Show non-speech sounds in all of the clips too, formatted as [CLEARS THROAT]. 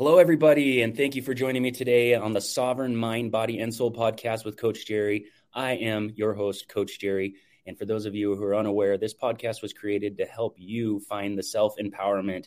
Hello, everybody, and thank you for joining me today on the Sovereign Mind, Body, and Soul podcast with Coach Jerry. I am your host, Coach Jerry. And for those of you who are unaware, this podcast was created to help you find the self empowerment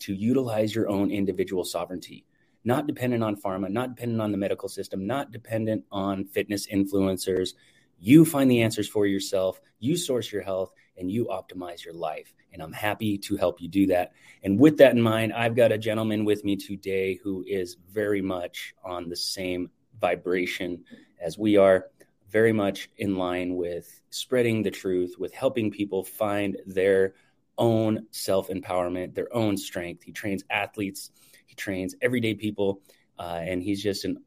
to utilize your own individual sovereignty, not dependent on pharma, not dependent on the medical system, not dependent on fitness influencers. You find the answers for yourself, you source your health, and you optimize your life. And I'm happy to help you do that. And with that in mind, I've got a gentleman with me today who is very much on the same vibration as we are, very much in line with spreading the truth, with helping people find their own self empowerment, their own strength. He trains athletes, he trains everyday people, uh, and he's just an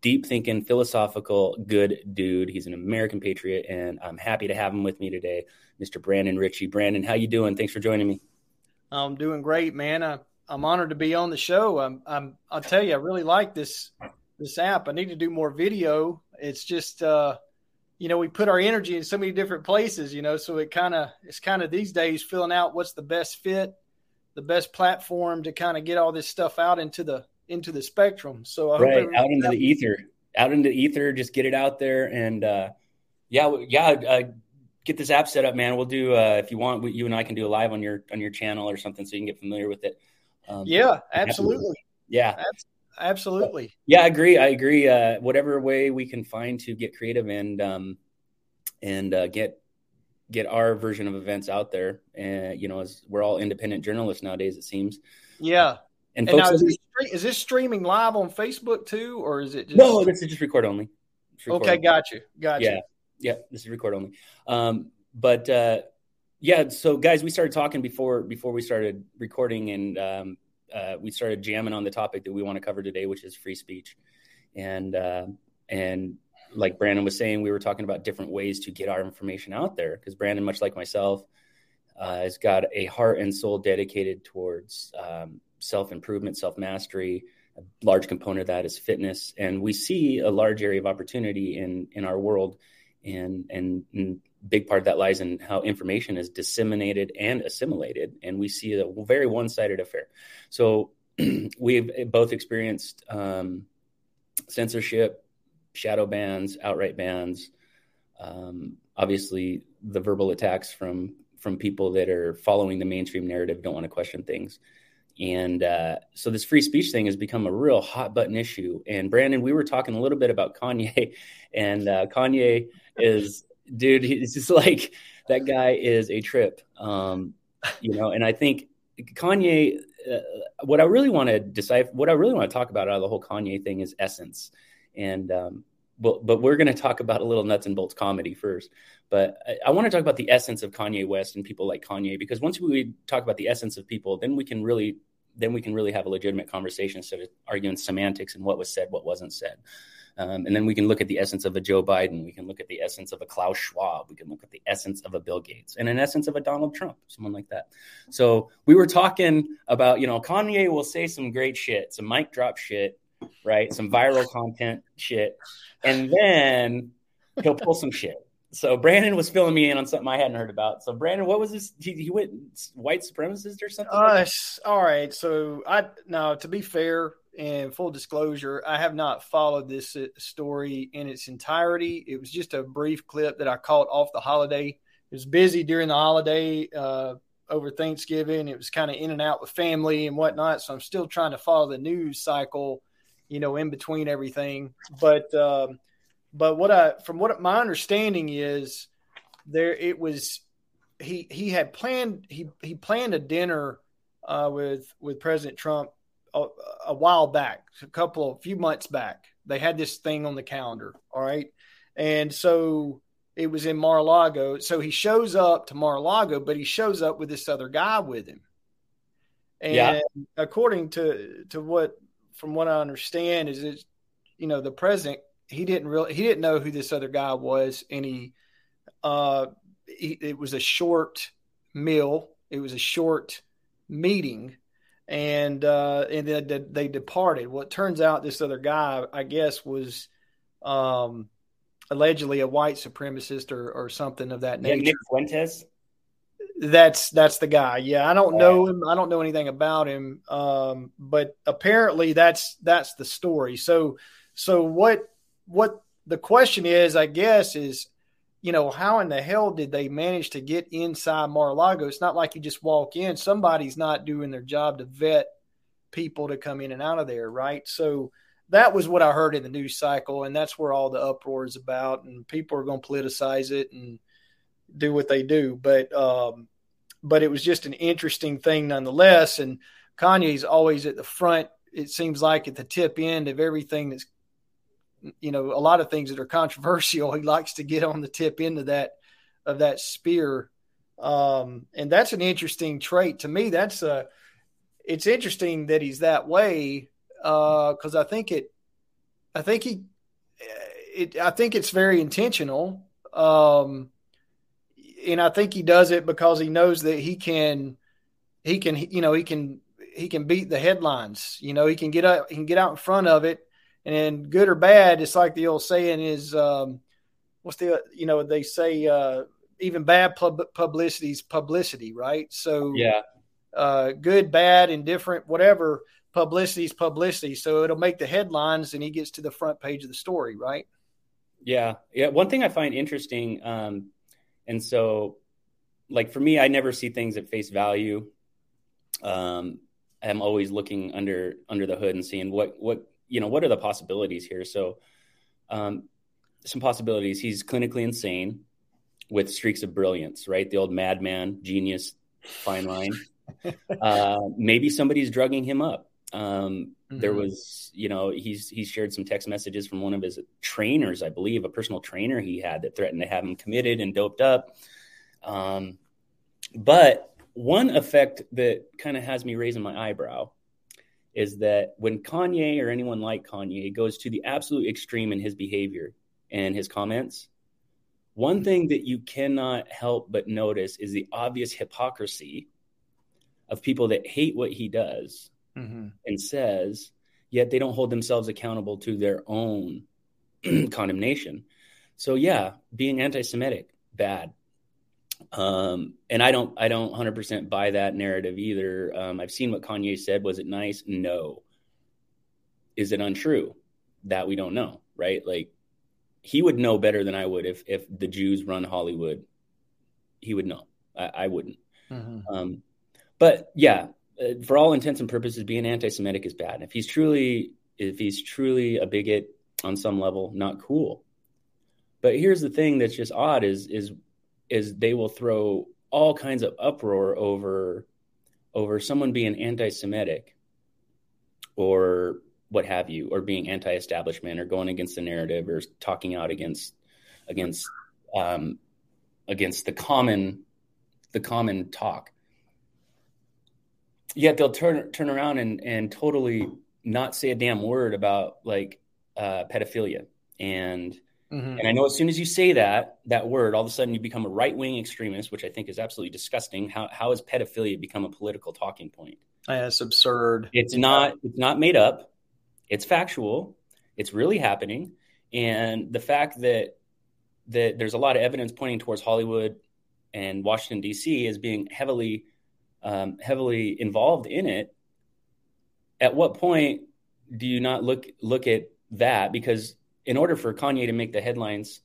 deep thinking, philosophical, good dude. He's an American patriot, and I'm happy to have him with me today, Mr. Brandon Richey. Brandon, how you doing? Thanks for joining me. I'm doing great, man. I, I'm honored to be on the show. I'm, I'm, I'll tell you, I really like this this app. I need to do more video. It's just, uh, you know, we put our energy in so many different places, you know, so it kind of, it's kind of these days filling out what's the best fit, the best platform to kind of get all this stuff out into the into the spectrum. So I right out into the ether, out into the ether. Just get it out there, and uh, yeah, yeah. Uh, get this app set up, man. We'll do uh, if you want. You and I can do a live on your on your channel or something, so you can get familiar with it. Um, yeah, absolutely. Yeah, absolutely. Yeah, I agree. I agree. Uh, whatever way we can find to get creative and um, and uh, get get our version of events out there. And you know, as we're all independent journalists nowadays, it seems. Yeah, and, and folks, now, is, this, is, this, streaming live on Facebook too, or is it? Just... No, this is just record only. Record okay, only. got you, got yeah. you. Yeah, this is record only. Um, but uh, yeah, so guys, we started talking before before we started recording, and um, uh, we started jamming on the topic that we want to cover today, which is free speech, and uh, and like Brandon was saying, we were talking about different ways to get our information out there because Brandon, much like myself, uh, has got a heart and soul dedicated towards um, self improvement, self mastery. A large component of that is fitness, and we see a large area of opportunity in in our world, and and, big part of that lies in how information is disseminated and assimilated, and we see a very one sided affair. So [CLEARS THROAT] we've both experienced um, censorship, shadow bans, outright bans. Um, obviously, the verbal attacks from from people that are following the mainstream narrative don't want to question things and uh, so this free speech thing has become a real hot button issue. And Brandon, we were talking a little bit about Kanye, [LAUGHS] and uh, Kanye is, dude, he's just like that guy is a trip, um, you know. And I think Kanye, uh, what I really want to decide, what I really want to talk about out of the whole Kanye thing is essence, and um, but but we're going to talk about a little nuts and bolts comedy first. But I, I want to talk about the essence of Kanye West and people like Kanye because once we talk about the essence of people, then we can really then we can really have a legitimate conversation instead of arguing semantics and what was said, what wasn't said. Um, and then we can look at the essence of a Joe Biden. We can look at the essence of a Klaus Schwab. We can look at the essence of a Bill Gates and an essence of a Donald Trump, someone like that. So we were talking about, you know, Kanye will say some great shit, some mic drop shit, right? Some viral content shit. And then he'll pull some shit. So Brandon was filling me in on something I hadn't heard about. So Brandon, what was this? He, he went white supremacist or something? Uh, all right. So I now to be fair and full disclosure, I have not followed this uh, story in its entirety. It was just a brief clip that I caught off the holiday. It was busy during the holiday uh, over Thanksgiving. It was kind of in and out with family and whatnot. So I'm still trying to follow the news cycle, you know, in between everything. But um, but what I, from what my understanding is, there it was he he had planned he he planned a dinner uh, with with President Trump a, a, while back, a couple of few months back. They had this thing on the calendar, all right, and so it was in Mar-a-Lago. So he shows up to Mar-a-Lago, but he shows up with this other guy with him. And yeah. according to to what from what I understand is it, you know, the president he didn't really he didn't know who this other guy was, and he, uh, he, it was a short meal. It was a short meeting, and uh, and then they departed. Well, it turns out this other guy, I guess, was um, allegedly a white supremacist or, or something of that nature. Yeah, Nick Fuentes. That's that's the guy. Yeah, I don't know him. I don't know anything about him. Um, but apparently that's that's the story. So so what what the question is, I guess, is you know how in the hell did they manage to get inside Mar-a-Lago? It's not like you just walk in. Somebody's not doing their job to vet people to come in and out of there, right? So that was what I heard in the news cycle, and that's where all the uproar is about. And people are going to politicize it and do what they do, but um, but it was just an interesting thing nonetheless. And Kanye's always at the front. It seems like at the tip end of everything that's you know a lot of things that are controversial. [LAUGHS] He likes to get on the tip end of that of that spear, um, and that's an interesting trait to me. That's a it's interesting that he's that way because uh, I think it, I think he, it, I think it's very intentional, um, and I think he does it because he knows that he can, he can, you know, he can, he can beat the headlines. You know, he can get up, he can get out in front of it, and good or bad, it's like the old saying is, um, what's the, you know, they say uh, even bad pub- publicity is publicity, right? So yeah, uh, good, bad, indifferent, whatever publicity is publicity. So it'll make the headlines and he gets to the front page of the story, right? Yeah. Yeah. One thing I find interesting, um, and so like for me, I never see things at face value. Um, I'm always looking under under the hood and seeing what what you know what are the possibilities here. So, um, some possibilities. He's clinically insane with streaks of brilliance, right? The old madman, genius, fine line. [LAUGHS] uh, maybe somebody's drugging him up. Um, mm-hmm. There was, you know, he's he's shared some text messages from one of his trainers, I believe, a personal trainer he had that threatened to have him committed and doped up. Um, but one effect that kind of has me raising my eyebrow is that when Kanye or anyone like Kanye goes to the absolute extreme in his behavior and his comments, one thing that you cannot help but notice is the obvious hypocrisy of people that hate what he does mm-hmm. and says, yet they don't hold themselves accountable to their own [CLEARS THROAT] condemnation. So yeah, being anti-Semitic, bad. Um, and I don't, I don't 100% buy that narrative either. Um, I've seen what Kanye said. Was it nice? No. Is it untrue? That we don't know, right? Like he would know better than I would if if the Jews run Hollywood. He would know. I, I wouldn't. Mm-hmm. Um, but yeah, for all intents and purposes, being anti-Semitic is bad. If he's truly, if he's truly a bigot on some level, not cool. But here's the thing that's just odd is is is they will throw all kinds of uproar over over someone being anti-Semitic or what have you, or being anti-establishment, or going against the narrative, or talking out against against um, against the common the common talk yet they'll turn turn around and and totally not say a damn word about like uh, pedophilia and mm-hmm. and I know as soon as you say that that word, all of a sudden you become a right wing extremist, which I think is absolutely disgusting. How how has pedophilia become a political talking point? Yeah, it's absurd. It's not it's not made up. It's factual. It's really happening, and the fact that that there's a lot of evidence pointing towards Hollywood and Washington D.C. as being heavily um, heavily involved in it, at what point do you not look look at that? Because in order for Kanye to make the headlines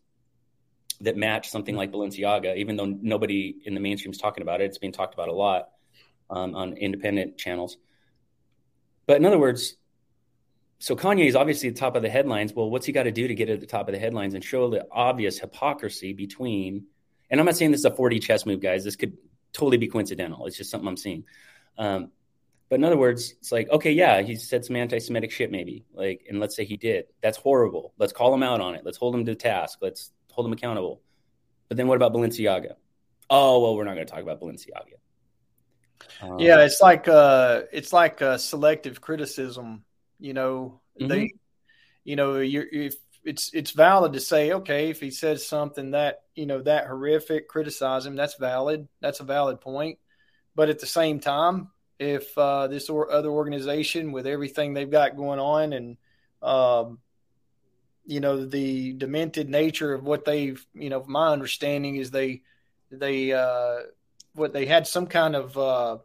that match something like Balenciaga, even though nobody in the mainstream is talking about it, it's being talked about a lot um, on independent channels. But in other words, so Kanye is obviously at the top of the headlines. Well, what's he got to do to get at the top of the headlines and show the obvious hypocrisy between? And I'm not saying this is a 4D chess move, guys. This could totally be coincidental. It's just something I'm seeing. Um, but in other words, it's like, okay, yeah, he said some anti-Semitic shit, maybe. Like, and let's say he did. That's horrible. Let's call him out on it. Let's hold him to task. Let's hold him accountable. But then what about Balenciaga? Oh well, we're not going to talk about Balenciaga. Um, yeah, it's like uh, it's like a selective criticism. You know, mm-hmm. they, you know, you're if it's it's valid to say, okay, if he says something that you know that horrific, criticize him. That's valid. That's a valid point. But at the same time, if uh, this or other organization with everything they've got going on and um, you know the demented nature of what they've you know my understanding is they they uh, what they had some kind of uh,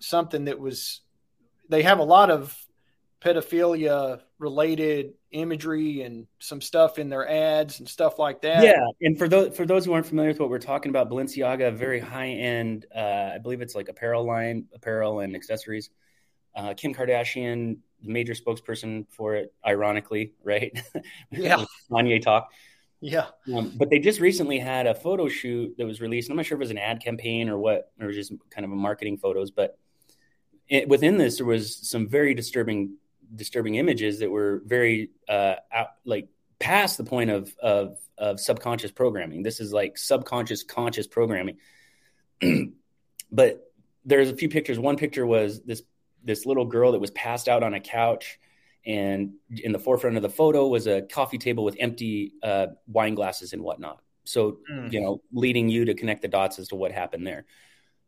something that was they have a lot of pedophilia related imagery and some stuff in their ads and stuff like that. Yeah, and for those for those who aren't familiar with what we're talking about, Balenciaga, very high end, uh, I believe it's like apparel line, apparel and accessories. Uh, Kim Kardashian, the major spokesperson for it, ironically, right? [LAUGHS] Yeah, Kanye talk. Yeah, um, but they just recently had a photo shoot that was released. I'm not sure if it was an ad campaign or what, or just kind of a marketing photos, but it, within this there was some very disturbing disturbing images that were very uh, out, like past the point of, of of subconscious programming. This is like subconscious conscious programming. [CLEARS THROAT] but there's a few pictures. One picture was this this little girl that was passed out on a couch, and in the forefront of the photo was a coffee table with empty uh, wine glasses and whatnot. So mm. you know, leading you to connect the dots as to what happened there.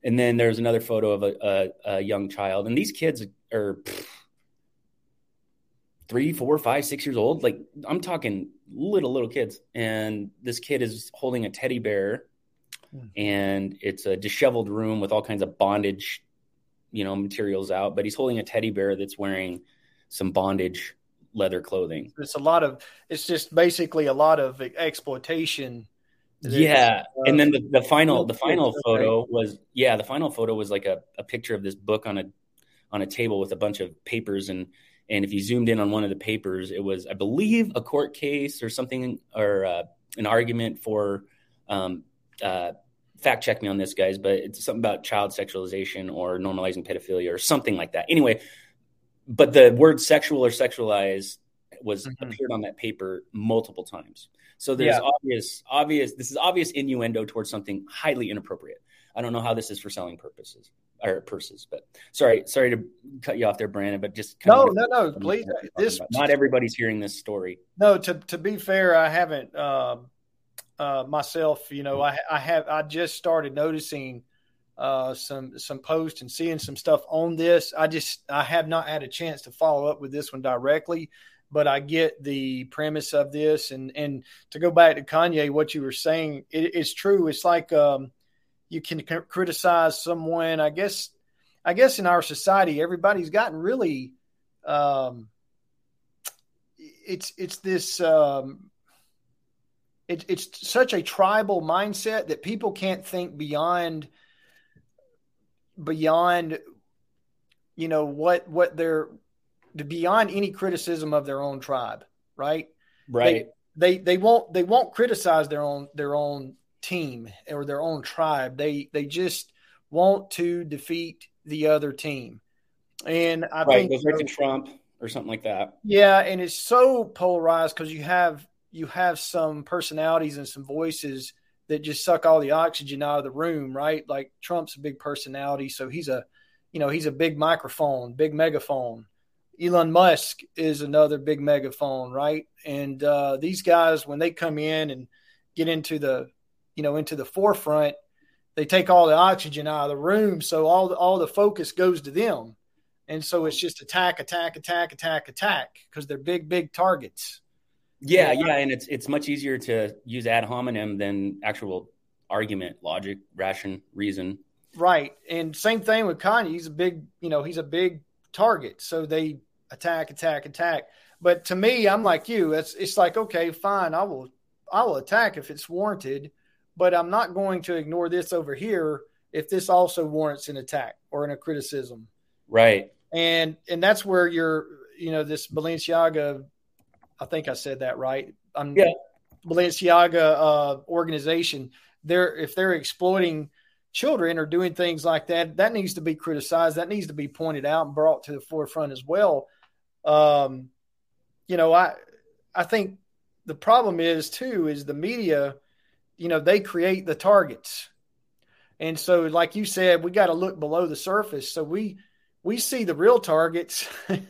And then there's another photo of a, a, a young child, and these kids are. Pff, three, four, five, six years old. Like I'm talking little, little kids. And this kid is holding a teddy bear mm. and it's a disheveled room with all kinds of bondage, you know, materials out. But he's holding a teddy bear that's wearing some bondage leather clothing. It's a lot of, it's just basically a lot of exploitation. Yeah. And then the, the final, the final photo was, yeah, the final photo was like a, a picture of this book on a, on a table with a bunch of papers and and if you zoomed in on one of the papers, it was, I believe, a court case or something, or uh, an argument for. Um, uh, fact check me on this, guys, but it's something about child sexualization or normalizing pedophilia or something like that. Anyway, but the word sexual or sexualized was mm-hmm. appeared on that paper multiple times. So there's yeah. obvious, obvious. This is obvious innuendo towards something highly inappropriate. I don't know how this is for selling purposes or purses. But sorry, sorry to cut you off there, Brandon. But just no, no, no. Please, this not everybody's hearing this story. No, to to be fair, I haven't um, uh, myself. You know, I I have I just started noticing uh, some some posts and seeing some stuff on this. I just I have not had a chance to follow up with this one directly, but I get the premise of this. And and to go back to Kanye, what you were saying, it, it's true. It's like um, you can criticize someone. I guess, I guess in our society, everybody's gotten really, um, it's it's this um, it, it's such a tribal mindset that people can't think beyond beyond you know what what they're beyond any criticism of their own tribe right right they, they they won't they won't criticize their own their own team or their own tribe. They they just want to defeat the other team. And I right, think goes Trump or something like that. Yeah, and it's so polarized because you have you have some personalities and some voices that just suck all the oxygen out of the room, right? Like Trump's a big personality, so he's a you know, he's a big microphone, big megaphone. Elon Musk is another big megaphone, right? And uh, these guys, when they come in and get into the you know into the forefront they take all the oxygen out of the room so all the, all the focus goes to them. And so it's just attack attack attack attack attack because they're big big targets. Yeah yeah and it's it's much easier to use ad hominem than actual argument logic ration reason. Right and same thing with kanye he's a big you know he's a big target so they attack attack attack. But to me i'm like you it's it's like okay fine i will i will attack if it's warranted but I'm not going to ignore this over here if this also warrants an attack or an, a criticism. Right. And and that's where you're, you know, this Balenciaga, I think I said that right. I'm, yeah. Balenciaga uh, organization. They're if they're exploiting children or doing things like that, that needs to be criticized. That needs to be pointed out and brought to the forefront as well. Um, you know, I I think the problem is too is the media you know, they create the targets. And so, like you said, we got to look below the surface. So we we see the real targets,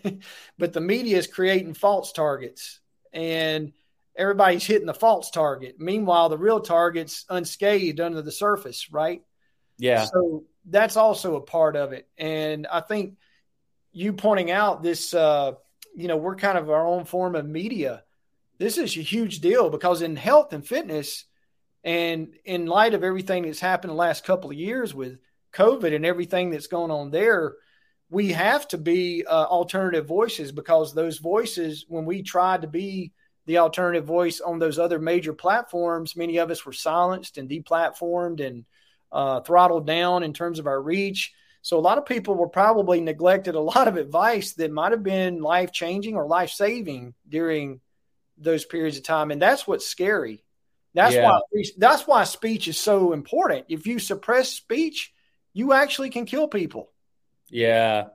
[LAUGHS] but the media is creating false targets, and everybody's hitting the false target. Meanwhile, the real target's unscathed under the surface, right? Yeah. So that's also a part of it, and I think you pointing out this, uh, you know, we're kind of our own form of media. This is a huge deal because in health and fitness, And in light of everything that's happened the last couple of years with COVID and everything that's going on there, we have to be uh, alternative voices because those voices, when we tried to be the alternative voice on those other major platforms, many of us were silenced and deplatformed and uh, throttled down in terms of our reach. So a lot of people were probably neglected a lot of advice that might have been life changing or life saving during those periods of time, and that's what's scary. That's yeah. why that's why speech is so important. If you suppress speech, you actually can kill people. Yeah.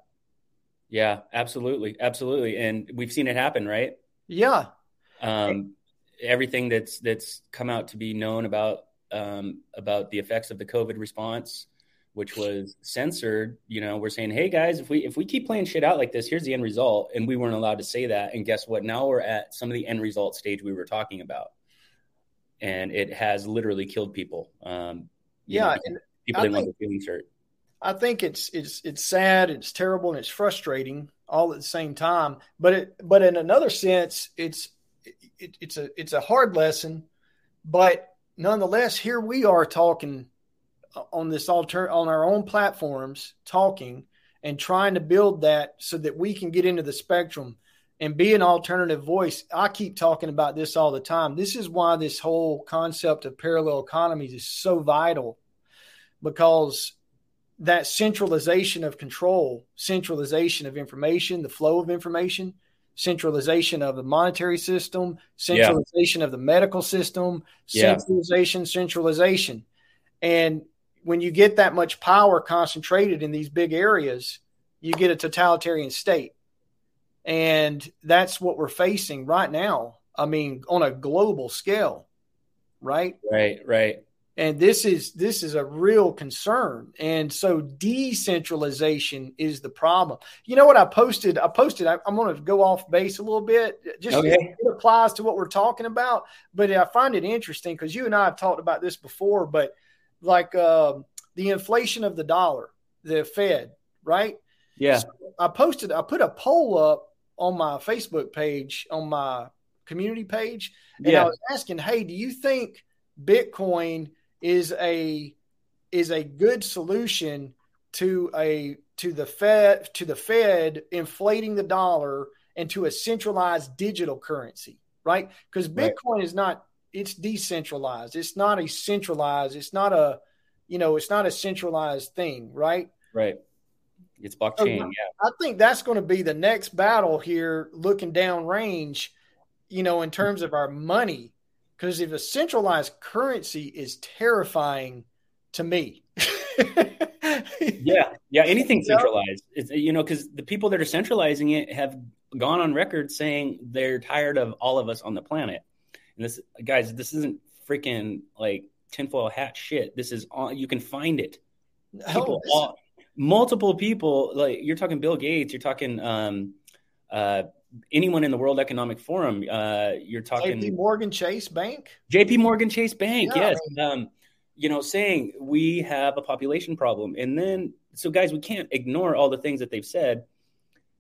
Yeah, absolutely. Absolutely. And we've seen it happen, right? Yeah. Um, everything that's that's come out to be known about um, about the effects of the COVID response, which was censored. You know, we're saying, hey guys, if we if we keep playing shit out like this, here's the end result, and we weren't allowed to say that. And guess what? Now we're at some of the end result stage we were talking about, and it has literally killed people. Um, yeah, know, people didn't think, want their feelings hurt. I think it's it's it's sad, it's terrible, and it's frustrating all at the same time. But it but in another sense, it's it, it's a it's a hard lesson, but nonetheless, here we are talking on this alter on our own platforms, talking and trying to build that so that we can get into the spectrum and be an alternative voice. I keep talking about this all the time. This is why this whole concept of parallel economies is so vital because that centralization of control, centralization of information, the flow of information, centralization of the monetary system, centralization yeah. of the medical system, centralization, yeah. centralization. And when you get that much power concentrated in these big areas, you get a totalitarian state. And that's what we're facing right now. I mean, on a global scale, right? Right, right and this is this is a real concern and so decentralization is the problem you know what i posted i posted I, am going to go off base a little bit just okay. it, applies to what we're talking about but i find it interesting because you and i have talked about this before but like uh, the inflation of the dollar the fed right yeah so i posted i put a poll up on my facebook page on my community page and yeah. i was asking hey do you think bitcoin is a is a good solution to a to the Fed to the Fed inflating the dollar into a centralized digital currency, right? Because Bitcoin right. is not it's decentralized. It's not a centralized. It's not a you know it's not a centralized thing, right? Right. It's blockchain. So yeah. I think that's going to be the next battle here, looking down range. You know, in terms of our money, because if a centralized currency is terrifying to me. [LAUGHS] yeah, yeah, anything centralized. It's, you know, because the people that are centralizing it have gone on record saying they're tired of all of us on the planet. And this, guys, this isn't freaking like tinfoil hat shit. This is all you can find it. People, oh, all, multiple people, like you're talking Bill Gates, you're talking um, uh, anyone in the World Economic Forum. Uh, you're talking J.P. Morgan Chase Bank. J.P. Morgan Chase Bank. Yeah, yes. Um, you know, saying we have a population problem, and then so guys, we can't ignore all the things that they've said.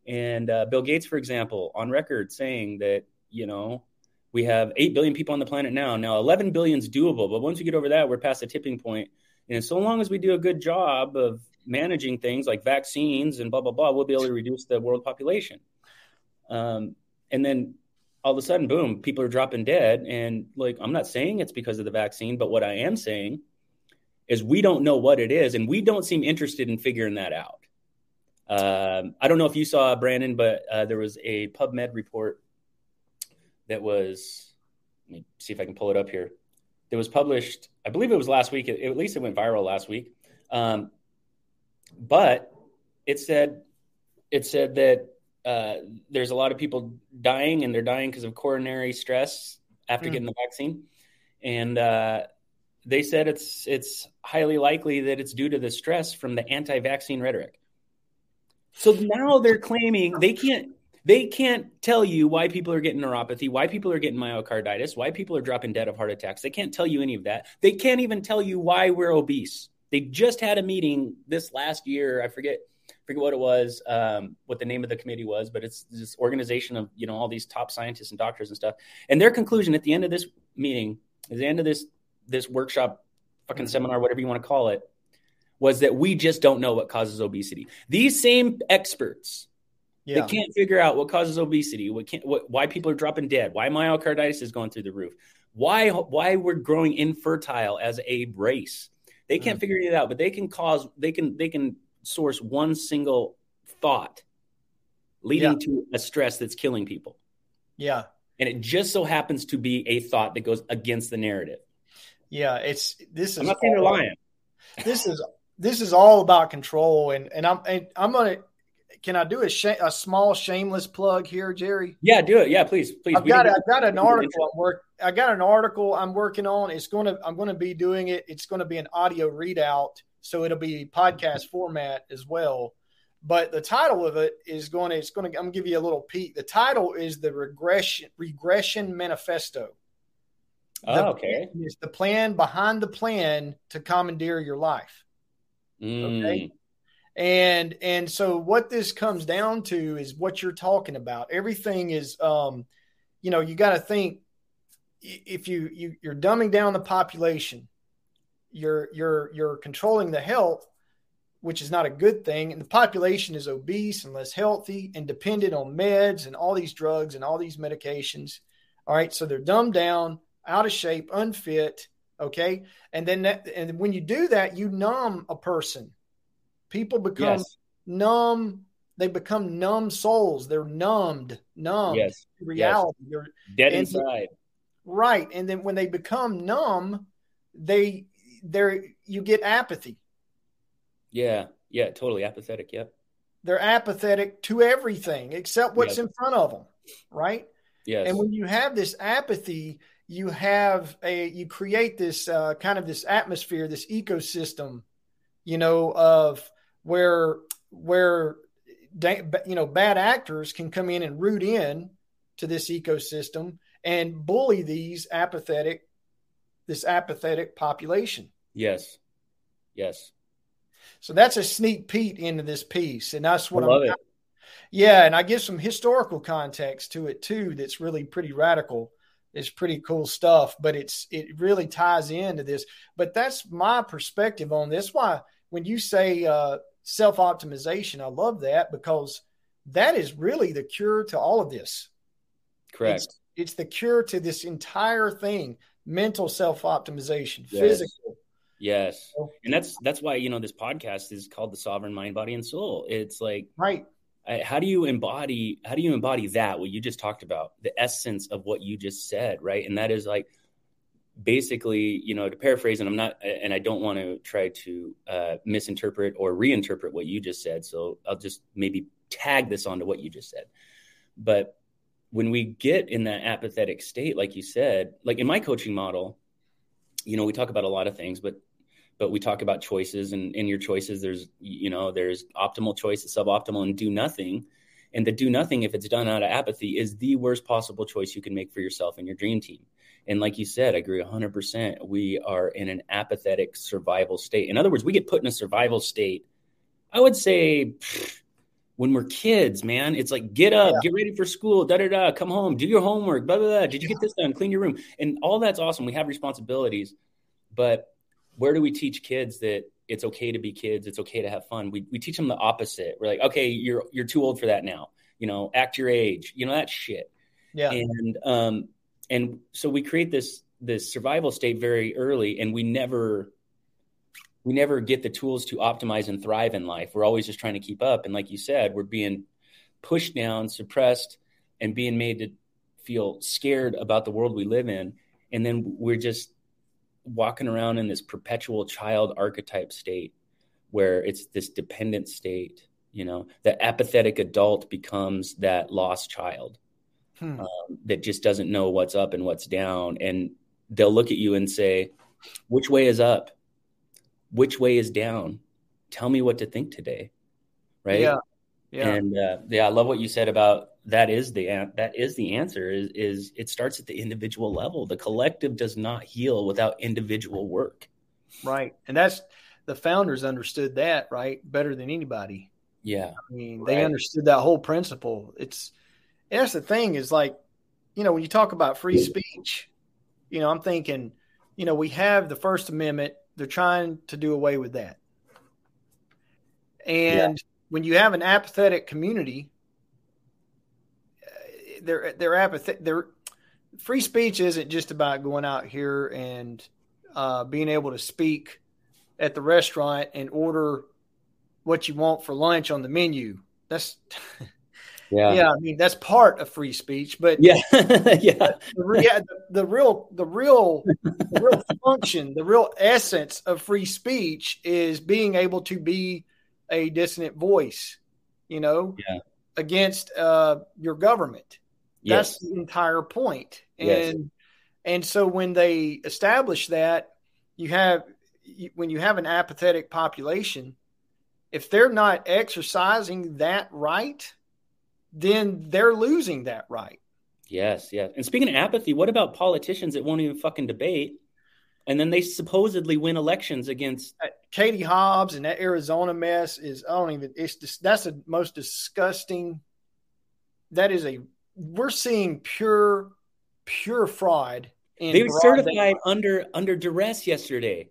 And uh, Bill Gates, for example, on record saying that you know we have eight billion people on the planet now. Now, eleven billion is doable, but once you get over that, we're past the tipping point. And so long as we do a good job of managing things like vaccines and blah blah blah, we'll be able to reduce the world population. Um, and then all of a sudden, boom, people are dropping dead. And like, I'm not saying it's because of the vaccine, but what I am saying is we don't know what it is, and we don't seem interested in figuring that out. Um, I don't know if you saw Brandon, but uh, there was a PubMed report that was. Let me see if I can pull it up here. That was published. I believe it was last week. At least it went viral last week. Um, but it said it said that uh, there's a lot of people dying, and they're dying because of coronary stress after mm. getting the vaccine. And uh, they said it's it's highly likely that it's due to the stress from the anti-vaccine rhetoric. So now they're claiming they can't they can't tell you why people are getting neuropathy, why people are getting myocarditis, why people are dropping dead of heart attacks. They can't tell you any of that. They can't even tell you why we're obese. They just had a meeting this last year. I forget forget what it was, um, what the name of the committee was, but it's this organization of you know all these top scientists and doctors and stuff. And their conclusion at the end of this meeting, at the end of this this workshop, fucking mm-hmm. seminar, whatever you want to call it, was that we just don't know what causes obesity. These same experts yeah. They can't figure out what causes obesity, what can't, what, why people are dropping dead, why myocarditis is going through the roof, why why we're growing infertile as a race. They can't mm. figure it out, but they can cause they can they can source one single thought leading yeah. to a stress that's killing people. Yeah. And it just so happens to be a thought that goes against the narrative. Yeah, it's this is I'm not saying they're lying. This is this is all about control and and I'm and I'm going to can I do a, sh- a small shameless plug here, Jerry? Yeah, do it. Yeah, please, please. I've got, I've got an article I'm work. I got an article I'm working on. It's going to. I'm going to be doing it. It's going to be an audio readout, so it'll be podcast format as well. But the title of it is going to. It's going to. I'm going to give you a little peek. The title is the regression regression manifesto. Oh, the, okay. It's the plan behind the plan to commandeer your life. Mm. Okay. And and so what this comes down to is what you're talking about. Everything is um, you know, you got to think if you, you you're dumbing down the population, you're you're you're controlling the health, which is not a good thing. And the population is obese and less healthy and dependent on meds and all these drugs and all these medications. All right, so they're dumbed down, out of shape, unfit. Okay, and then that, and when you do that, you numb a person People become yes. numb. They become numb souls. They're numbed, numb yes. reality. Yes. They're dead inside. right. And then when they become numb, they they're you get apathy. Yeah. Yeah, totally apathetic. Yep. They're apathetic to everything except what's in front of them. Right. Yes. And when you have this apathy, you have a you create this uh, kind of this atmosphere, this ecosystem, you know, of where where you know bad actors can come in and root in to this ecosystem and bully these apathetic this apathetic population. Yes. Yes. So that's a sneak peek into this piece, and that's what I love I'm, it. Yeah, and I give some historical context to it too. That's really pretty radical. It's pretty cool stuff, but it's it really ties into this. But that's my perspective on this. Why when you say uh, self optimization. I love that because that is really the cure to all of this. Correct. It's, it's the cure to this entire thing mental self optimization, yes. physical. Yes. And that's that's why you know this podcast is called the sovereign mind body and soul. It's like right. how do you embody how do you embody that what you just talked about the essence of what you just said right and that is like basically, you know, to paraphrase, and I'm not, and I don't want to try to uh, misinterpret or reinterpret what you just said. So I'll just maybe tag this onto what you just said. But when we get in that apathetic state, like you said, like in my coaching model, you know, we talk about a lot of things, but but we talk about choices, and in your choices, there's you know, there's optimal choice, suboptimal, and do nothing. And the do nothing, if it's done out of apathy, is the worst possible choice you can make for yourself and your dream team. And like you said, I agree 100%. We are in an apathetic survival state. In other words, we get put in a survival state. I would say when we're kids, man, it's like get up, yeah. get ready for school, da da da, come home, do your homework, blah blah blah. Did you get this done? Clean your room, and all that's awesome. We have responsibilities, but where do we teach kids that it's okay to be kids? It's okay to have fun. We we teach them the opposite. We're like, okay, you're you're too old for that now. You know, act your age. You know that shit. Yeah. And um, and so we create this this survival state very early and we never we never get the tools to optimize and thrive in life. We're always just trying to keep up. And like you said we're being pushed down suppressed and being made to feel scared about the world we live in. And then we're just walking around in this perpetual child archetype state where it's this dependent state you know? The apathetic adult becomes that lost child hmm. um, that just doesn't know what's up and what's down. And they'll look at you and say, which way is up? Which way is down? Tell me what to think today. Right. Yeah. Yeah. And uh, yeah, I love what you said about that is the that is the answer is is it starts at the individual level. The collective does not heal without individual work. Right. And that's the founders understood that, right? Better than anybody. Yeah. I mean, they understood that whole principle. It's that's the thing is like, you know, when you talk about free speech, you know, I'm thinking, you know, we have the First Amendment. They're trying to do away with that. And yeah. when you have an apathetic community, uh, they're they're apathetic. They're free speech isn't just about going out here and uh, being able to speak at the restaurant and order what you want for lunch on the menu. That's [LAUGHS] yeah, yeah. I mean, that's part of free speech, but yeah, [LAUGHS] yeah, the, yeah. The, real, the real, the real [LAUGHS] function, the real essence of free speech is being able to be a dissonant voice. You know, yeah. against uh, your government. Yes. That's the entire point. And yes. and so when they establish that, you have when you have an apathetic population, if they're not exercising that right, then they're losing that right. Yes, yes. And speaking of apathy, what about politicians that won't even fucking debate? And then they supposedly win elections against uh, Katie Hobbs and that Arizona mess is I don't even it's just, that's the most disgusting that is a we're seeing pure pure fraud they were certified under under duress yesterday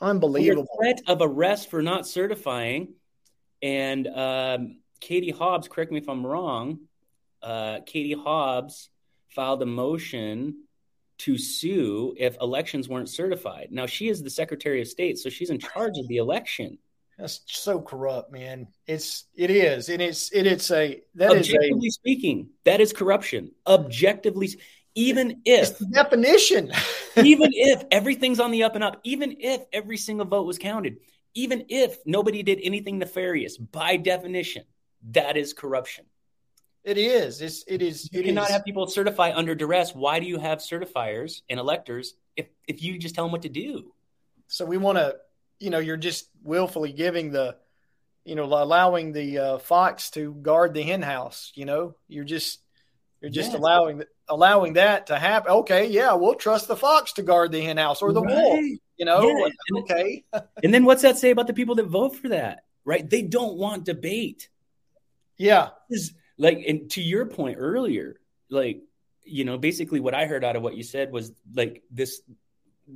unbelievable threat of arrest for not certifying and um, katie hobbs correct me if i'm wrong uh, katie hobbs filed a motion to sue if elections weren't certified now she is the secretary of state so she's in charge of the election that's so corrupt, man. It's it is, and it's it, it's a that objectively is a, speaking, that is corruption. Objectively, even if definition, [LAUGHS] even if everything's on the up and up, even if every single vote was counted, even if nobody did anything nefarious, by definition, that is corruption. It is. It's it is. You it cannot is. have people certify under duress. Why do you have certifiers and electors if if you just tell them what to do? So we want to you know you're just willfully giving the you know allowing the uh, fox to guard the hen house you know you're just you're just yes. allowing allowing that to happen okay yeah we'll trust the fox to guard the hen house or the right. wolf you know okay and then what's that say about the people that vote for that right they don't want debate yeah is like and to your point earlier like you know basically what i heard out of what you said was like this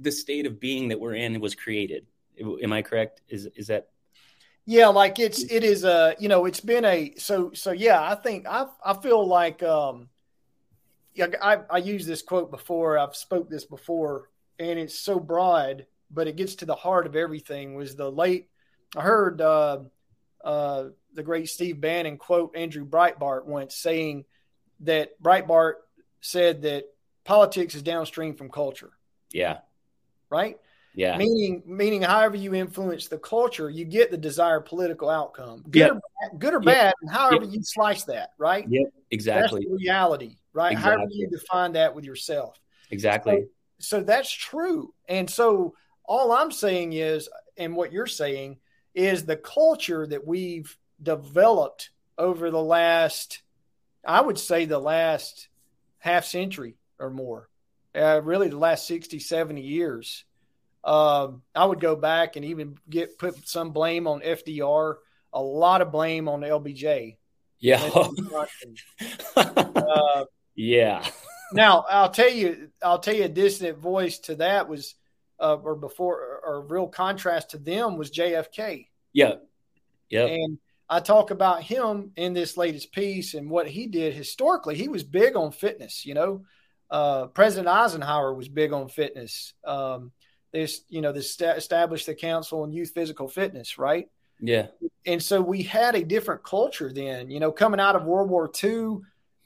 the state of being that we're in was created Am I correct? Is is that? Yeah, like it's it is a you know it's been a so so yeah I think I I feel like um I I used this quote before I've spoke this before and it's so broad but it gets to the heart of everything was the late I heard uh, uh, the great Steve Bannon quote Andrew Breitbart once saying that Breitbart said that politics is downstream from culture. Yeah. Right. Yeah. Meaning, meaning, however you influence the culture, you get the desired political outcome, good yep. or bad, good or yep. bad, and however yep. you slice that, right? Yep. Exactly. That's reality, right? Exactly. However you define that with yourself. Exactly. So, so that's true. And so all I'm saying is, and what you're saying is the culture that we've developed over the last, I would say the last half century or more, uh, really the last 60, 70 years um, I would go back and even get put some blame on FDR, a lot of blame on LBJ. Yeah. [LAUGHS] uh, yeah. now I'll tell you, I'll tell you a dissonant voice to that was, uh, or before, or real contrast to them was JFK. Yeah. Yeah. And I talk about him in this latest piece and what he did historically. He was big on fitness, you know. Uh, President Eisenhower was big on fitness. Um, this you know this established the council on youth physical fitness right yeah and so we had a different culture then you know coming out of world war ii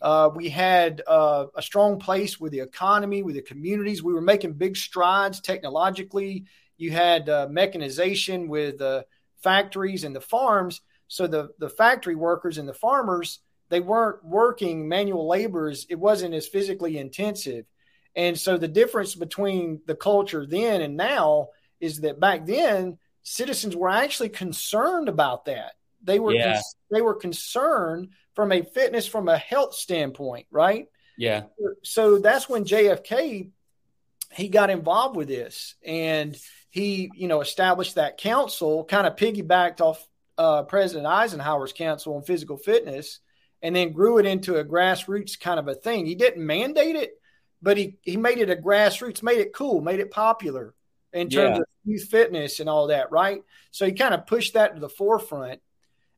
uh, we had uh, a strong place with the economy with the communities we were making big strides technologically you had uh, mechanization with the factories and the farms so the the factory workers and the farmers they weren't working manual laborers it wasn't as physically intensive and so the difference between the culture then and now is that back then citizens were actually concerned about that. They were yeah. they were concerned from a fitness from a health standpoint, right? Yeah. So that's when JFK he got involved with this and he, you know, established that council, kind of piggybacked off uh, President Eisenhower's council on physical fitness and then grew it into a grassroots kind of a thing. He didn't mandate it, but he he made it a grassroots, made it cool, made it popular in terms yeah. of youth fitness and all that, right? So he kind of pushed that to the forefront.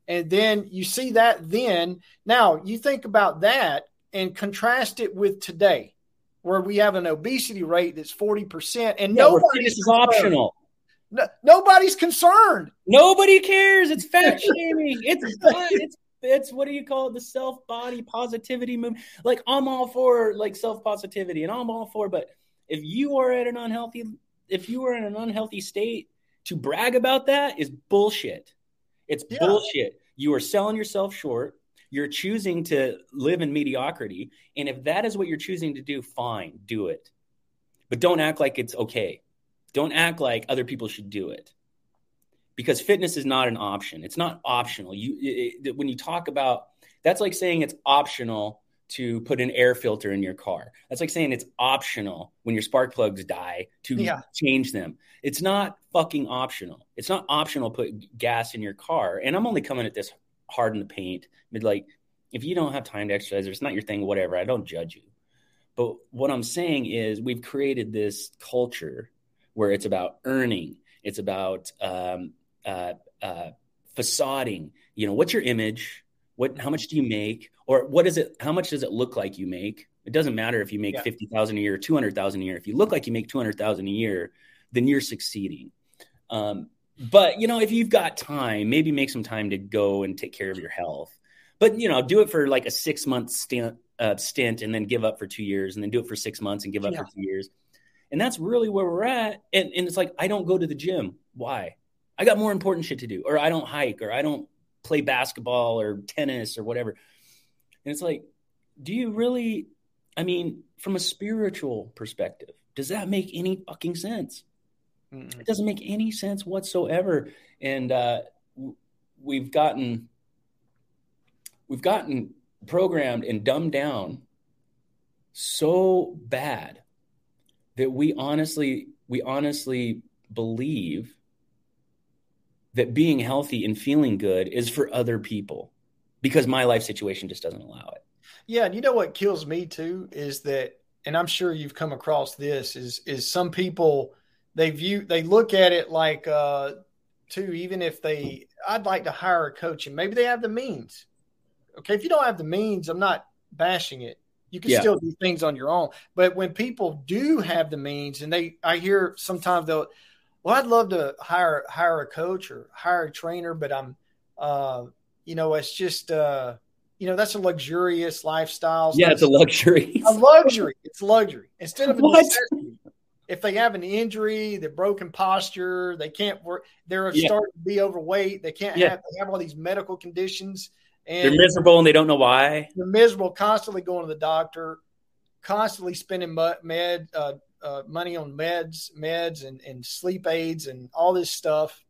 And then you see that then. Now you think about that and contrast it with today, where we have an obesity rate that's 40%, and yeah, nobody is optional. No, nobody's concerned. Nobody cares. It's fat [LAUGHS] shaming. It's [LAUGHS] it's it's what do you call it? The self body positivity movement. Like I'm all for like self positivity, and I'm all for. But if you are at an unhealthy, if you are in an unhealthy state, to brag about that is bullshit. It's yeah. bullshit. You are selling yourself short. You're choosing to live in mediocrity, and if that is what you're choosing to do, fine, do it. But don't act like it's okay. Don't act like other people should do it because fitness is not an option. It's not optional. You it, it, when you talk about that's like saying it's optional to put an air filter in your car. That's like saying it's optional when your spark plugs die to yeah. change them. It's not fucking optional. It's not optional to put gas in your car. And I'm only coming at this hard in the paint. But like if you don't have time to exercise or it's not your thing, whatever, I don't judge you. But what I'm saying is we've created this culture where it's about earning. It's about um, uh, uh, facading. You know, what's your image? What? How much do you make? Or what is it? How much does it look like you make? It doesn't matter if you make yeah. fifty thousand a year, two hundred thousand a year. If you look like you make two hundred thousand a year, then you're succeeding. Um, but you know, if you've got time, maybe make some time to go and take care of your health. But you know, do it for like a six month stint, uh, stint, and then give up for two years, and then do it for six months and give up yeah. for two years. And that's really where we're at. And, and it's like, I don't go to the gym. Why? I got more important shit to do, or I don't hike, or I don't play basketball or tennis or whatever. And it's like, do you really, I mean, from a spiritual perspective, does that make any fucking sense? mm It doesn't make any sense whatsoever. And uh, we've gotten, we've gotten programmed and dumbed down so bad that we honestly we honestly believe that being healthy and feeling good is for other people because my life situation just doesn't allow it. Yeah, and you know what kills me too is that and I'm sure you've come across this is is some people they view they look at it like uh too even if they I'd like to hire a coach and maybe they have the means. Okay, if you don't have the means, I'm not bashing it. You can yeah. still do things on your own. But when people do have the means, and they, I hear sometimes they'll, well, I'd love to hire hire a coach or hire a trainer, but I'm, uh, you know, it's just, uh, you know, that's a luxurious lifestyle. Yeah, it's a luxury. a luxury. It's luxury instead of necessity. If they have an injury, the broken posture, they can't work. They're yeah. starting to be overweight. They can't yeah. have. They have all these medical conditions and they're miserable and they don't know why. They're miserable, constantly going to the doctor, constantly spending med uh, uh, money on meds, meds and, and sleep aids and all this stuff,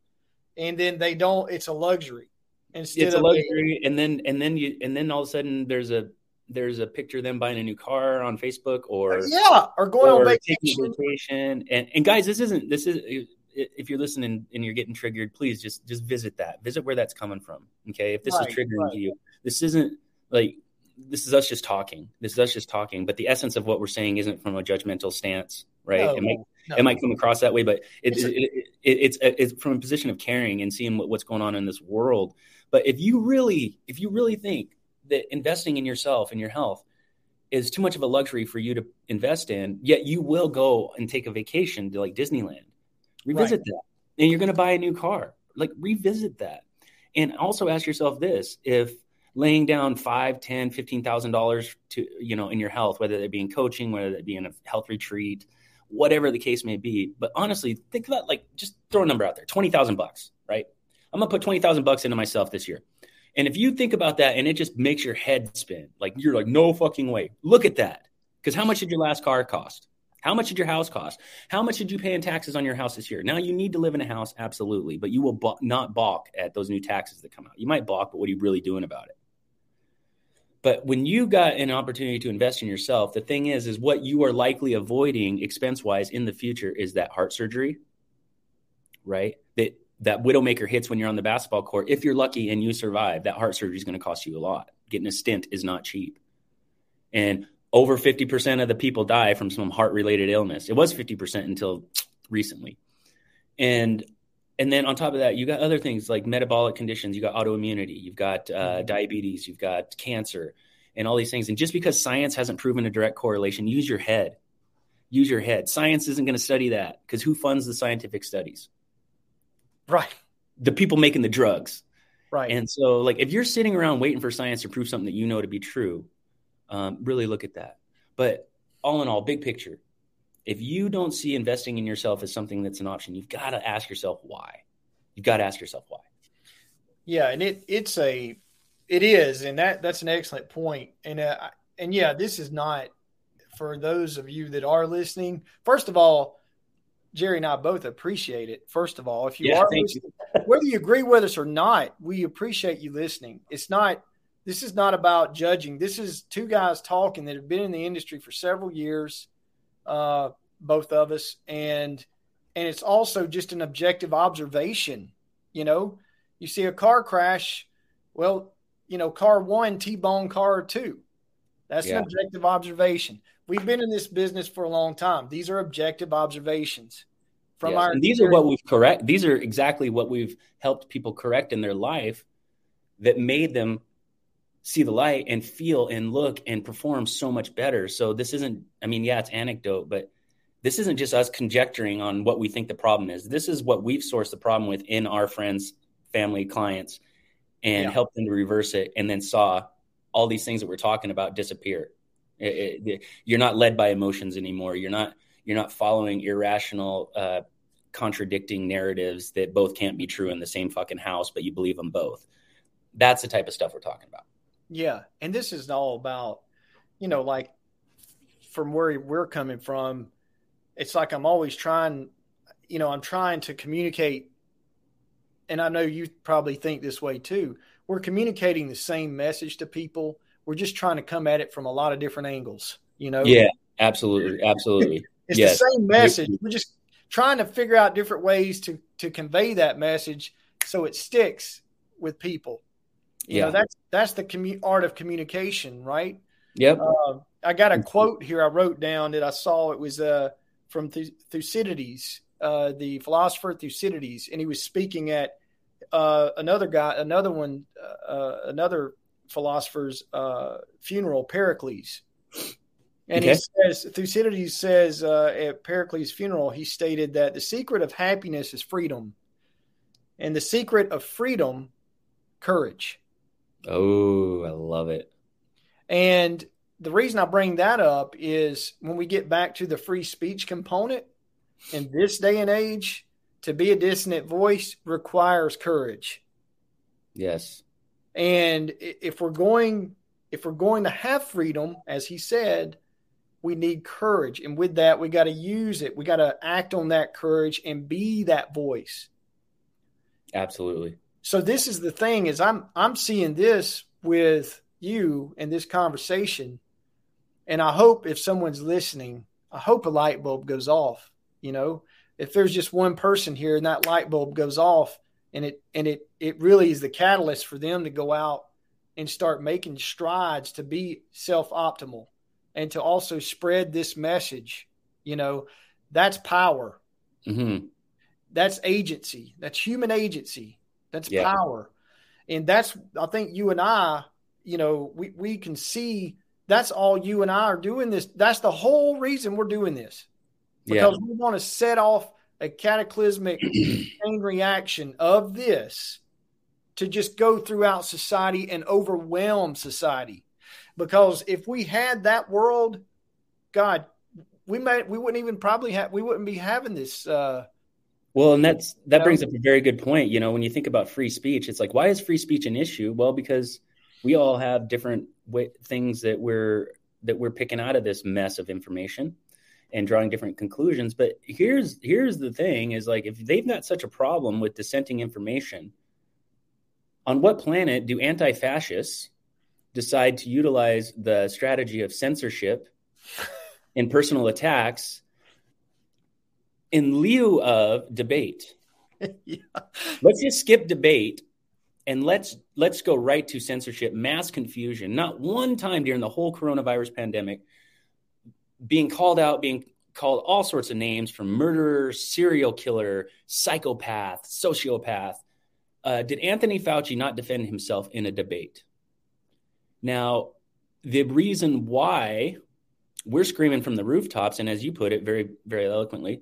and then they don't. It's a luxury. Instead it's a luxury, and then and then you and then all of a sudden there's a there's a picture of them buying a new car on Facebook or yeah, or going or on vacation. vacation. And and guys, this isn't this is if you're listening and you're getting triggered, please just just visit that. Visit where that's coming from. Okay, if this right, is triggering right. you, this isn't like this is us just talking. This is us just talking. But the essence of what we're saying isn't from a judgmental stance, right? No, it, might, no. it might come across that way, but it, it's, it, it, it's it's from a position of caring and seeing what, what's going on in this world. But if you really if you really think that investing in yourself and your health is too much of a luxury for you to invest in, yet you will go and take a vacation to like Disneyland Revisit right. that. And you're going to buy a new car. Like revisit that. And also ask yourself this if laying down five, ten, fifteen thousand dollars to you know in your health, whether that be in coaching, whether that be in a health retreat, whatever the case may be. But honestly, think about like just throw a number out there, twenty thousand bucks, right? I'm gonna put twenty thousand bucks into myself this year. And if you think about that and it just makes your head spin, like you're like, no fucking way. Look at that. Because how much did your last car cost? How much did your house cost? How much did you pay in taxes on your house this year? Now you need to live in a house, absolutely, but you will not balk at those new taxes that come out. You might balk, but what are you really doing about it? But when you got an opportunity to invest in yourself, the thing is, is what you are likely avoiding expense wise in the future is that heart surgery, right? That that widowmaker hits when you're on the basketball court. If you're lucky and you survive, that heart surgery is going to cost you a lot. Getting a stent is not cheap. And over 50% of the people die from some heart related illness. It was 50% until recently. And and then on top of that, you got other things like metabolic conditions, you got autoimmunity, you've got uh, mm-hmm. diabetes, you've got cancer, and all these things. And just because science hasn't proven a direct correlation, use your head. Use your head. Science isn't going to study that because who funds the scientific studies? Right. The people making the drugs. Right. And so, like, if you're sitting around waiting for science to prove something that you know to be true, um, really look at that. But all in all, big picture, if you don't see investing in yourself as something that's an option, you've got to ask yourself why. You've got to ask yourself why. Yeah, and it it's a it is, and that that's an excellent point. And uh, and yeah, this is not for those of you that are listening. First of all, Jerry and I both appreciate it. First of all, if you yeah, are you. whether you agree with us or not, we appreciate you listening. It's not this is not about judging. This is two guys talking that have been in the industry for several years, uh, both of us, and and it's also just an objective observation. You know, you see a car crash, well, you know, car one T-bone car two. That's yeah. an objective observation. We've been in this business for a long time. These are objective observations from yes. our. And these are what we've correct. These are exactly what we've helped people correct in their life that made them see the light and feel and look and perform so much better. So this isn't, I mean, yeah, it's anecdote, but this isn't just us conjecturing on what we think the problem is. This is what we've sourced the problem with in our friends, family, clients, and yeah. helped them to reverse it. And then saw all these things that we're talking about disappear. It, it, you're not led by emotions anymore. You're not. You're not following irrational, uh, contradicting narratives that both can't be true in the same fucking house, but you believe them both. That's the type of stuff we're talking about. Yeah, and this is all about, you know, like from where we're coming from, it's like I'm always trying, you know, I'm trying to communicate, and I know you probably think this way too. We're communicating the same message to people. We're just trying to come at it from a lot of different angles, you know. Yeah, absolutely, absolutely. it's yes. the same message. We're just trying to figure out different ways to to convey that message so it sticks with people. You yeah. know, that's that's the commu- art of communication, right? Yep. Uh, I got a quote here I wrote down that I saw. It was uh, from Thucydides, uh, the philosopher Thucydides, and he was speaking at uh, another guy, another one, uh, uh another philosopher's uh, funeral, Pericles. And okay. he says, Thucydides says uh, at Pericles' funeral, he stated that the secret of happiness is freedom, and the secret of freedom, courage. Oh, I love it. And the reason I bring that up is when we get back to the free speech component in this day and age, to be a dissonant voice requires courage. Yes. And if we're going if we're going to have freedom, as he said, we need courage. And with that, we got to use it. We got to act on that courage and be that voice. Absolutely so this is the thing is i'm i'm seeing this with you in this conversation. And i hope if someone's listening i hope a light bulb goes off you know? If there's just one person here and that light bulb goes off and it and it it really is the catalyst for them to go out and start making strides to be self optimal and to also spread this message you know? That's power. Mm-hmm. that's agency. That's human agency that's yeah. power. And that's I think you and I, you know, we, we can see that's all you and I are doing this. That's the whole reason we're doing this. Because yeah. we want to set off a cataclysmic [CLEARS THROAT] chain reaction of this to just go throughout society and overwhelm society. Because if we had that world, God, we might we wouldn't even probably have we wouldn't be having this uh well, and that's that brings up a very good point. You know, when you think about free speech, it's like, why is free speech an issue? Well, because we all have different w- things that we're that we're picking out of this mess of information and drawing different conclusions. But here's here's the thing: is like if they've got such a problem with dissenting information, on what planet do anti-fascists decide to utilize the strategy of censorship and personal attacks in lieu of debate. [LAUGHS] yeah. Let's just skip debate and let's let's go right to censorship, mass confusion. Not one time during the whole coronavirus pandemic being called out, being called all sorts of names from murderer, serial killer, psychopath, sociopath. Uh, did Anthony Fauci not defend himself in a debate? Now, the reason why we're screaming from the rooftops, and as you put it very, very eloquently,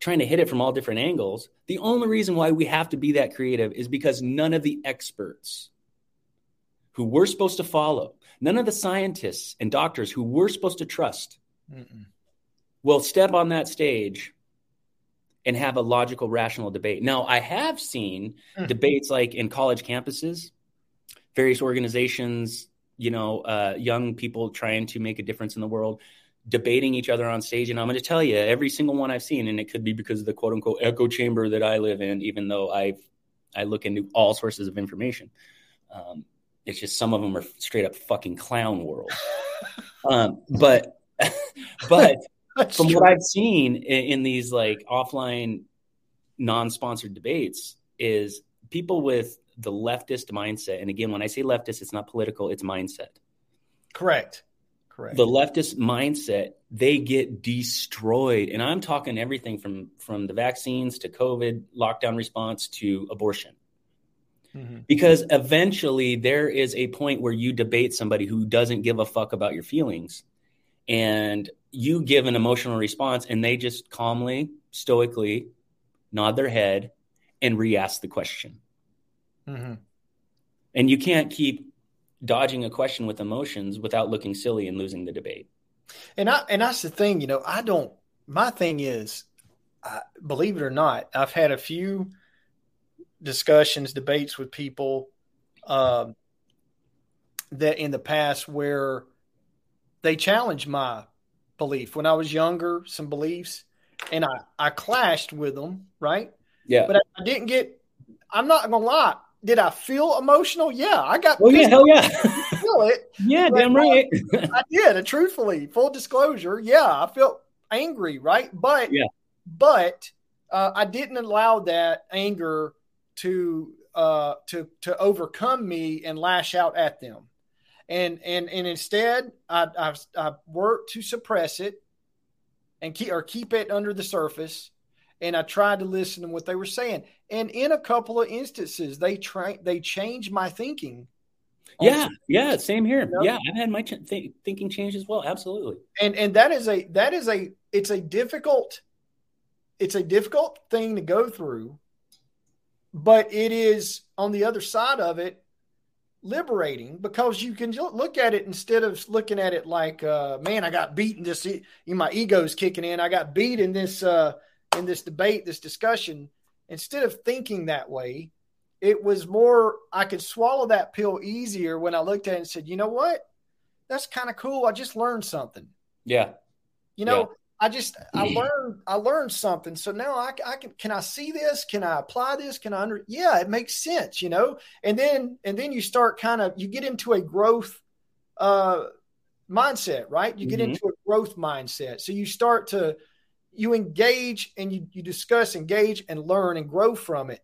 trying to hit it from all different angles, the only reason why we have to be that creative is because none of the experts who we're supposed to follow, none of the scientists and doctors who we're supposed to trust Mm-mm. will step on that stage and have a logical, rational debate. Now, I have seen mm-hmm. debates like in college campuses, various organizations, you know, uh, young people trying to make a difference in the world, debating each other on stage. And I'm going to tell you, every single one I've seen, and it could be because of the quote unquote echo chamber that I live in, even though I've I look into all sources of information. Um, it's just some of them are straight up fucking clown world. [LAUGHS] um, but [LAUGHS] but from true. what I've seen in, in these like offline non-sponsored debates is people with the leftist mindset. And again, when I say leftist, it's not political, it's mindset. Correct. Correct. The leftist mindset, they get destroyed. And I'm talking everything from from the vaccines to COVID, lockdown response to abortion. Mm-hmm. Because eventually there is a point where you debate somebody who doesn't give a fuck about your feelings and you give an emotional response and they just calmly, stoically nod their head and re ask the question. Mm-hmm. And you can't keep dodging a question with emotions without looking silly and losing the debate. And I and that's the thing, you know, I don't. My thing is, I, believe it or not, I've had a few discussions, debates with people um, that in the past where they challenged my belief when I was younger, some beliefs, and I I clashed with them, right? Yeah. But I, I didn't get. I'm not gonna lie. Did I feel emotional? Yeah, I got. Oh yeah, hell yeah. feel it. [LAUGHS] yeah, damn right. I did. And truthfully, full disclosure, yeah, I felt angry, right? But yeah, but uh, I didn't allow that anger to uh, to to overcome me and lash out at them, and and and instead I I, I worked to suppress it and keep or keep it under the surface and I tried to listen to what they were saying. And in a couple of instances, they try they changed my thinking. Yeah, yeah, same here. You know? Yeah, I've had my ch- th- thinking change as well. Absolutely. And and that is a that is a it's a difficult it's a difficult thing to go through, but it is on the other side of it liberating because you can look at it instead of looking at it like, uh, man, I got beaten. This, you know, my ego's kicking in. I got beat in this uh, in this debate, this discussion, instead of thinking that way, it was more, I could swallow that pill easier when I looked at it and said, you know what? That's kind of cool. I just learned something. Yeah. You know, yeah. I just, I learned, I learned something. So now I, I can, can I see this? Can I apply this? Can I under, yeah, it makes sense, you know? And then, and then you start kind of, you get into a growth, uh, mindset, right? You get mm-hmm. into a growth mindset. So you start to, you engage and you, you discuss, engage and learn and grow from it.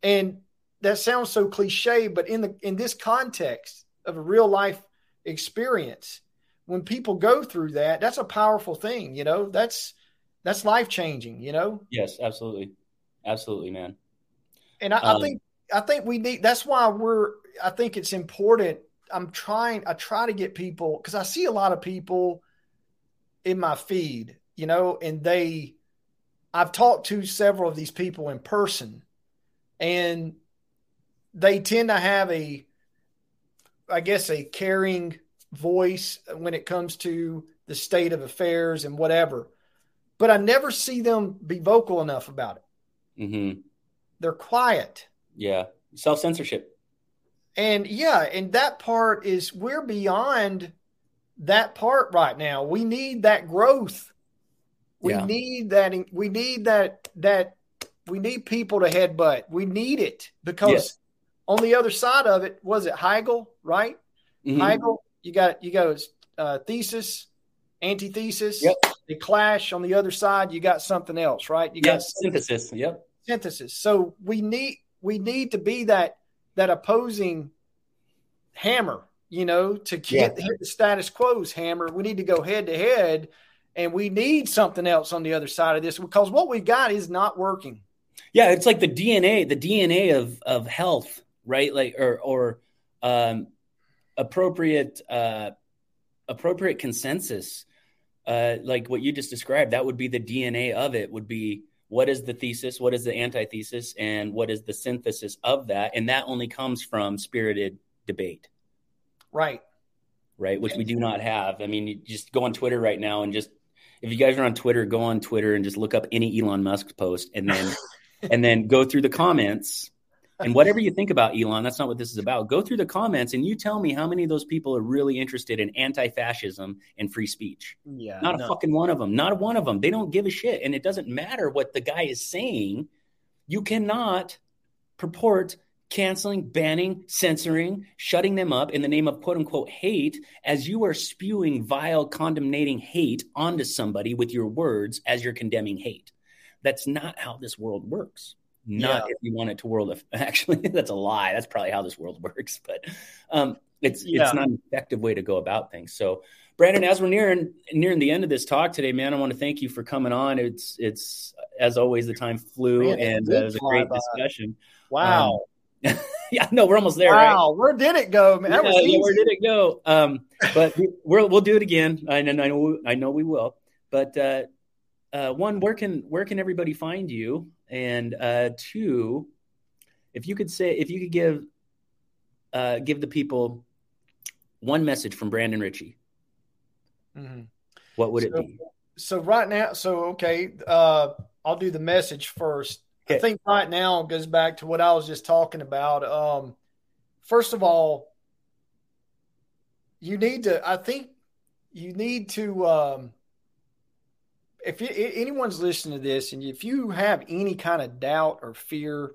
And that sounds so cliche, but in the in this context of a real life experience, when people go through that, that's a powerful thing, you know. That's that's life changing, you know. Yes, absolutely, absolutely, man. And I, um, I think I think we need. That's why we're. I think it's important. I'm trying. I try to get people because I see a lot of people in my feed you know, and they, I've talked to several of these people in person, and they tend to have a, I guess, a caring voice when it comes to the state of affairs and whatever. But I never see them be vocal enough about it. Mm-hmm. They're quiet. Yeah. Self censorship. And yeah, and that part is we're beyond that part right now. We need that growth. We yeah. need that. We need that. That we need people to headbutt. We need it because yes. on the other side of it was it Hegel, right? Mm-hmm. Hegel, you got you got uh, thesis, antithesis. Yep. They clash. On the other side, you got something else, right? You got synthesis. Yep. Synthesis. So we need we need to be that that opposing hammer you know, to get yeah. the status quo's hammer. We need to go head to head, and we need something else on the other side of this because what we've got is not working. Yeah, it's like the DNA, the DNA of of health, right? Like or or um, appropriate uh, appropriate consensus, uh, like what you just described. That would be the DNA of it. Would be what is the thesis, what is the antithesis, and what is the synthesis of that, and that only comes from spirited debate. Right. Right, which we do not have. I mean, you just go on Twitter right now and just if you guys are on Twitter, go on Twitter and just look up any Elon Musk post and then [LAUGHS] and then go through the comments and whatever you think about Elon, that's not what this is about. Go through the comments and you tell me how many of those people are really interested in anti-fascism and free speech. Yeah, not no. a fucking one of them. Not one of them. They don't give a shit, and it doesn't matter what the guy is saying. You cannot purport canceling, banning, censoring, shutting them up in the name of quote unquote hate as you are spewing vile, condemnating hate onto somebody with your words as you're condemning hate. That's not how this world works. Not yeah. if you want it to world of [LAUGHS] actually that's a lie. That's probably how this world [LAUGHS] works but um, it's yeah. it's not an effective way to go about things. So brandon as we're nearing nearing the end of this talk today man i want to thank you for coming on. It's it's as always the time flew man, and uh, it was a great discussion. Wow. um, [LAUGHS] yeah no we're almost there wow right? where did it go man yeah, yeah, where did it go um, but we, will we'll do it again I, I know i know we will but uh, uh, one where can where can everybody find you and uh, two, if you could say, if you could give uh, give the people one message from Brandon Richey, mm-hmm. what would so, it be? So right now, so okay, uh, I'll do the message first. Okay. I think right now goes back to what I was just talking about. Um, first of all, you need to. I think you need to. Um, if you, anyone's listening to this and if you have any kind of doubt or fear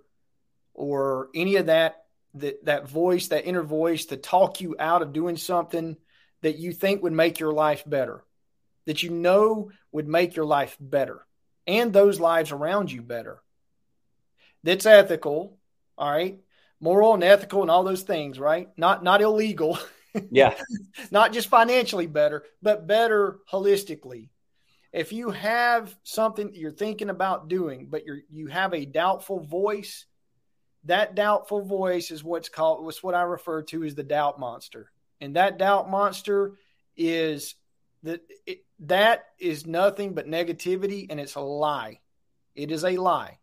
or any of that that that voice that inner voice to talk you out of doing something that you think would make your life better that you know would make your life better and those lives around you better that's ethical all right moral and ethical and all those things right not not illegal [LAUGHS] yeah not just financially better but better holistically if you have something you're thinking about doing, but you're you have a doubtful voice, that doubtful voice is what's called what's what I refer to as the doubt monster. And that doubt monster is that that is nothing but negativity and it's a lie. It is a lie.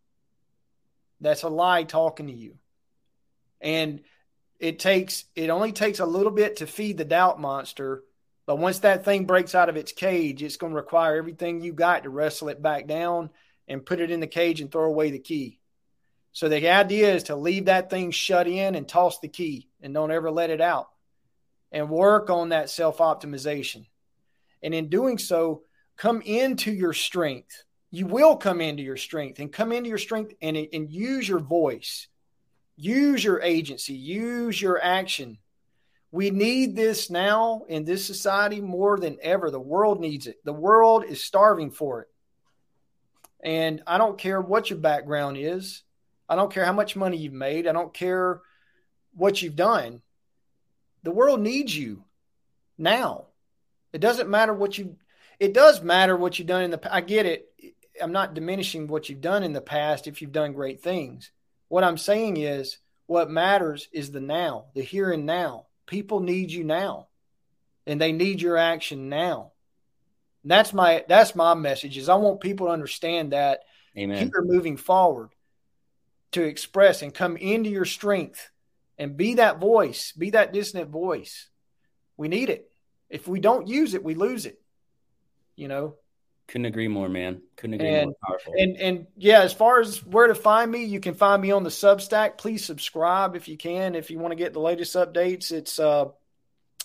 That's a lie talking to you. And it takes it only takes a little bit to feed the doubt monster but once that thing breaks out of its cage, it's going to require everything you got to wrestle it back down and put it in the cage and throw away the key. So the idea is to leave that thing shut in and toss the key and don't ever let it out and work on that self optimization. And in doing so, come into your strength. You will come into your strength and come into your strength and, and use your voice, use your agency, use your action we need this now in this society more than ever. The world needs it. The world is starving for it. And I don't care what your background is. I don't care how much money you've made. I don't care what you've done. The world needs you now. It doesn't matter what you it does matter what you've done in the I get it. I'm not diminishing what you've done in the past if you've done great things. What I'm saying is what matters is the now, the here and now people need you now and they need your action now. that's my that's my message is I want people to understand that Amen. you're moving forward to express and come into your strength and be that voice, be that dissonant voice. We need it. If we don't use it, we lose it. You know? Couldn't agree more, man. Couldn't agree and, more powerful. And and yeah, as far as where to find me, you can find me on the Substack. Please subscribe if you can. If you want to get the latest updates, it's uh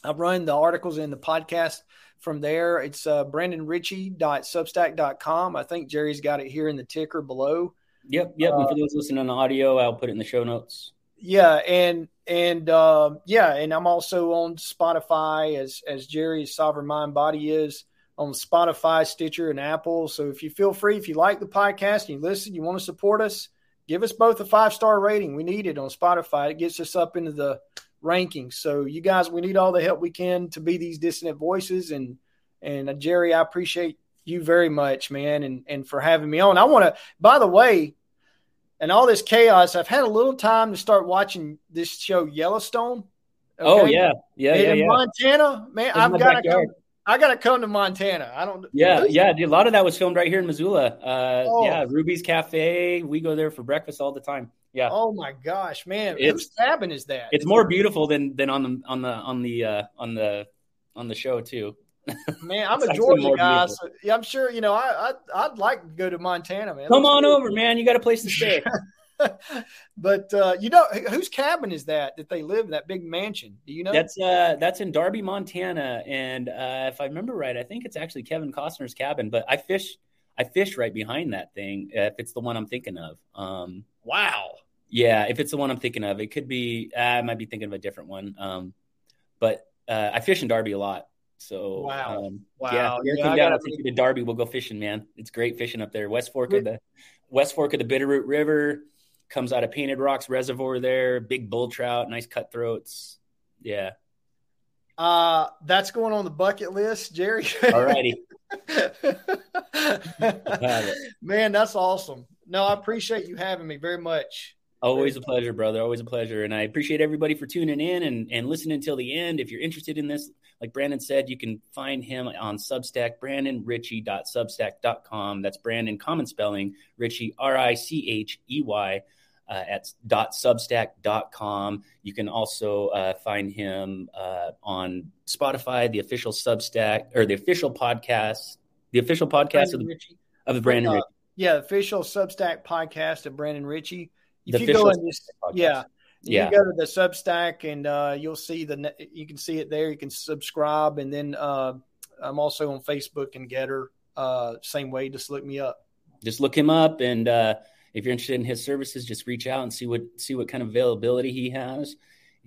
I run the articles and the podcast from there. It's uh brandonrichey.substack.com. I think Jerry's got it here in the ticker below. Yep, yep. Uh, and for those listening on the audio, I'll put it in the show notes. Yeah, and and uh, yeah, and I'm also on Spotify as as Jerry's Sovereign Mind Body is on Spotify, Stitcher, and Apple. So if you feel free, if you like the podcast and you listen, you want to support us, give us both a five star rating. We need it on Spotify. It gets us up into the rankings. So you guys, we need all the help we can to be these dissonant voices. And and uh, Jerry, I appreciate you very much, man, and and for having me on. I want to, by the way, and all this chaos, I've had a little time to start watching this show Yellowstone. Oh, okay? Oh yeah, yeah, in, yeah, yeah. Montana, man, I've got to come. I gotta come to Montana. I don't. Yeah, yeah. A lot of that was filmed right here in Missoula. Uh, oh. Yeah, Ruby's Cafe. We go there for breakfast all the time. Yeah. Oh my gosh, man! It's, Whose cabin is that? It's more beautiful than than on the on the on the uh, on the on the show too. Man, I'm [LAUGHS] a Georgia guy, so yeah, I'm sure you know. I, I would like to go to Montana, man. Come on over, man. You got a place to stay. [LAUGHS] [LAUGHS] but uh, you know, whose cabin is that that they live in that big mansion? Do you know? That's uh, that's in Darby, Montana, and uh, if I remember right, I think it's actually Kevin Costner's cabin. But I fish, I fish right behind that thing. If it's the one I'm thinking of. Um, wow. Yeah, if it's the one I'm thinking of, it could be. I might be thinking of a different one. Um, but uh, I fish in Darby a lot. So wow, um, wow, yeah, yeah, come down. I'll take you to Darby. We'll go fishing, man. It's great fishing up there. West Fork of the West Fork of the Bitterroot River comes out of Painted Rocks Reservoir. There, big bull trout, nice cutthroats. Yeah. Uh, that's going on the bucket list, Jerry. All righty. [LAUGHS] Man, that's awesome. No, I appreciate you having me very much. Always a pleasure, brother. Always a pleasure. And I appreciate everybody for tuning in and, and listening until the end. If you're interested in this, like Brandon said, you can find him on Substack, brandonrichey.substack.com. That's Brandon, common spelling, Richey, R I C H E Y, uh, at .substack.com. You can also uh, find him uh, on Spotify, the official Substack, or the official podcast, the official podcast Brandon of the, Richey. of the Brandon uh, Richey. Yeah, official Substack podcast of Brandon Richey. If the you go and just, yeah, yeah. You go to the Substack and uh, you'll see the you can see it there. You can subscribe, and then uh, I'm also on Facebook and Gettr. Uh, same way, just look me up. Just look him up, and uh, if you're interested in his services, just reach out and see what see what kind of availability he has.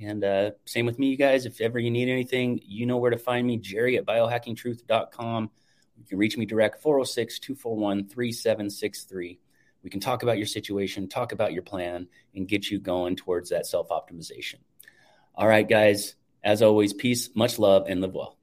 And uh, same with me, you guys. If ever you need anything, you know where to find me, Jerry at biohacking.truth.com. You can reach me direct 406 241 3763 we can talk about your situation, talk about your plan, and get you going towards that self optimization. All right, guys, as always, peace, much love, and live well.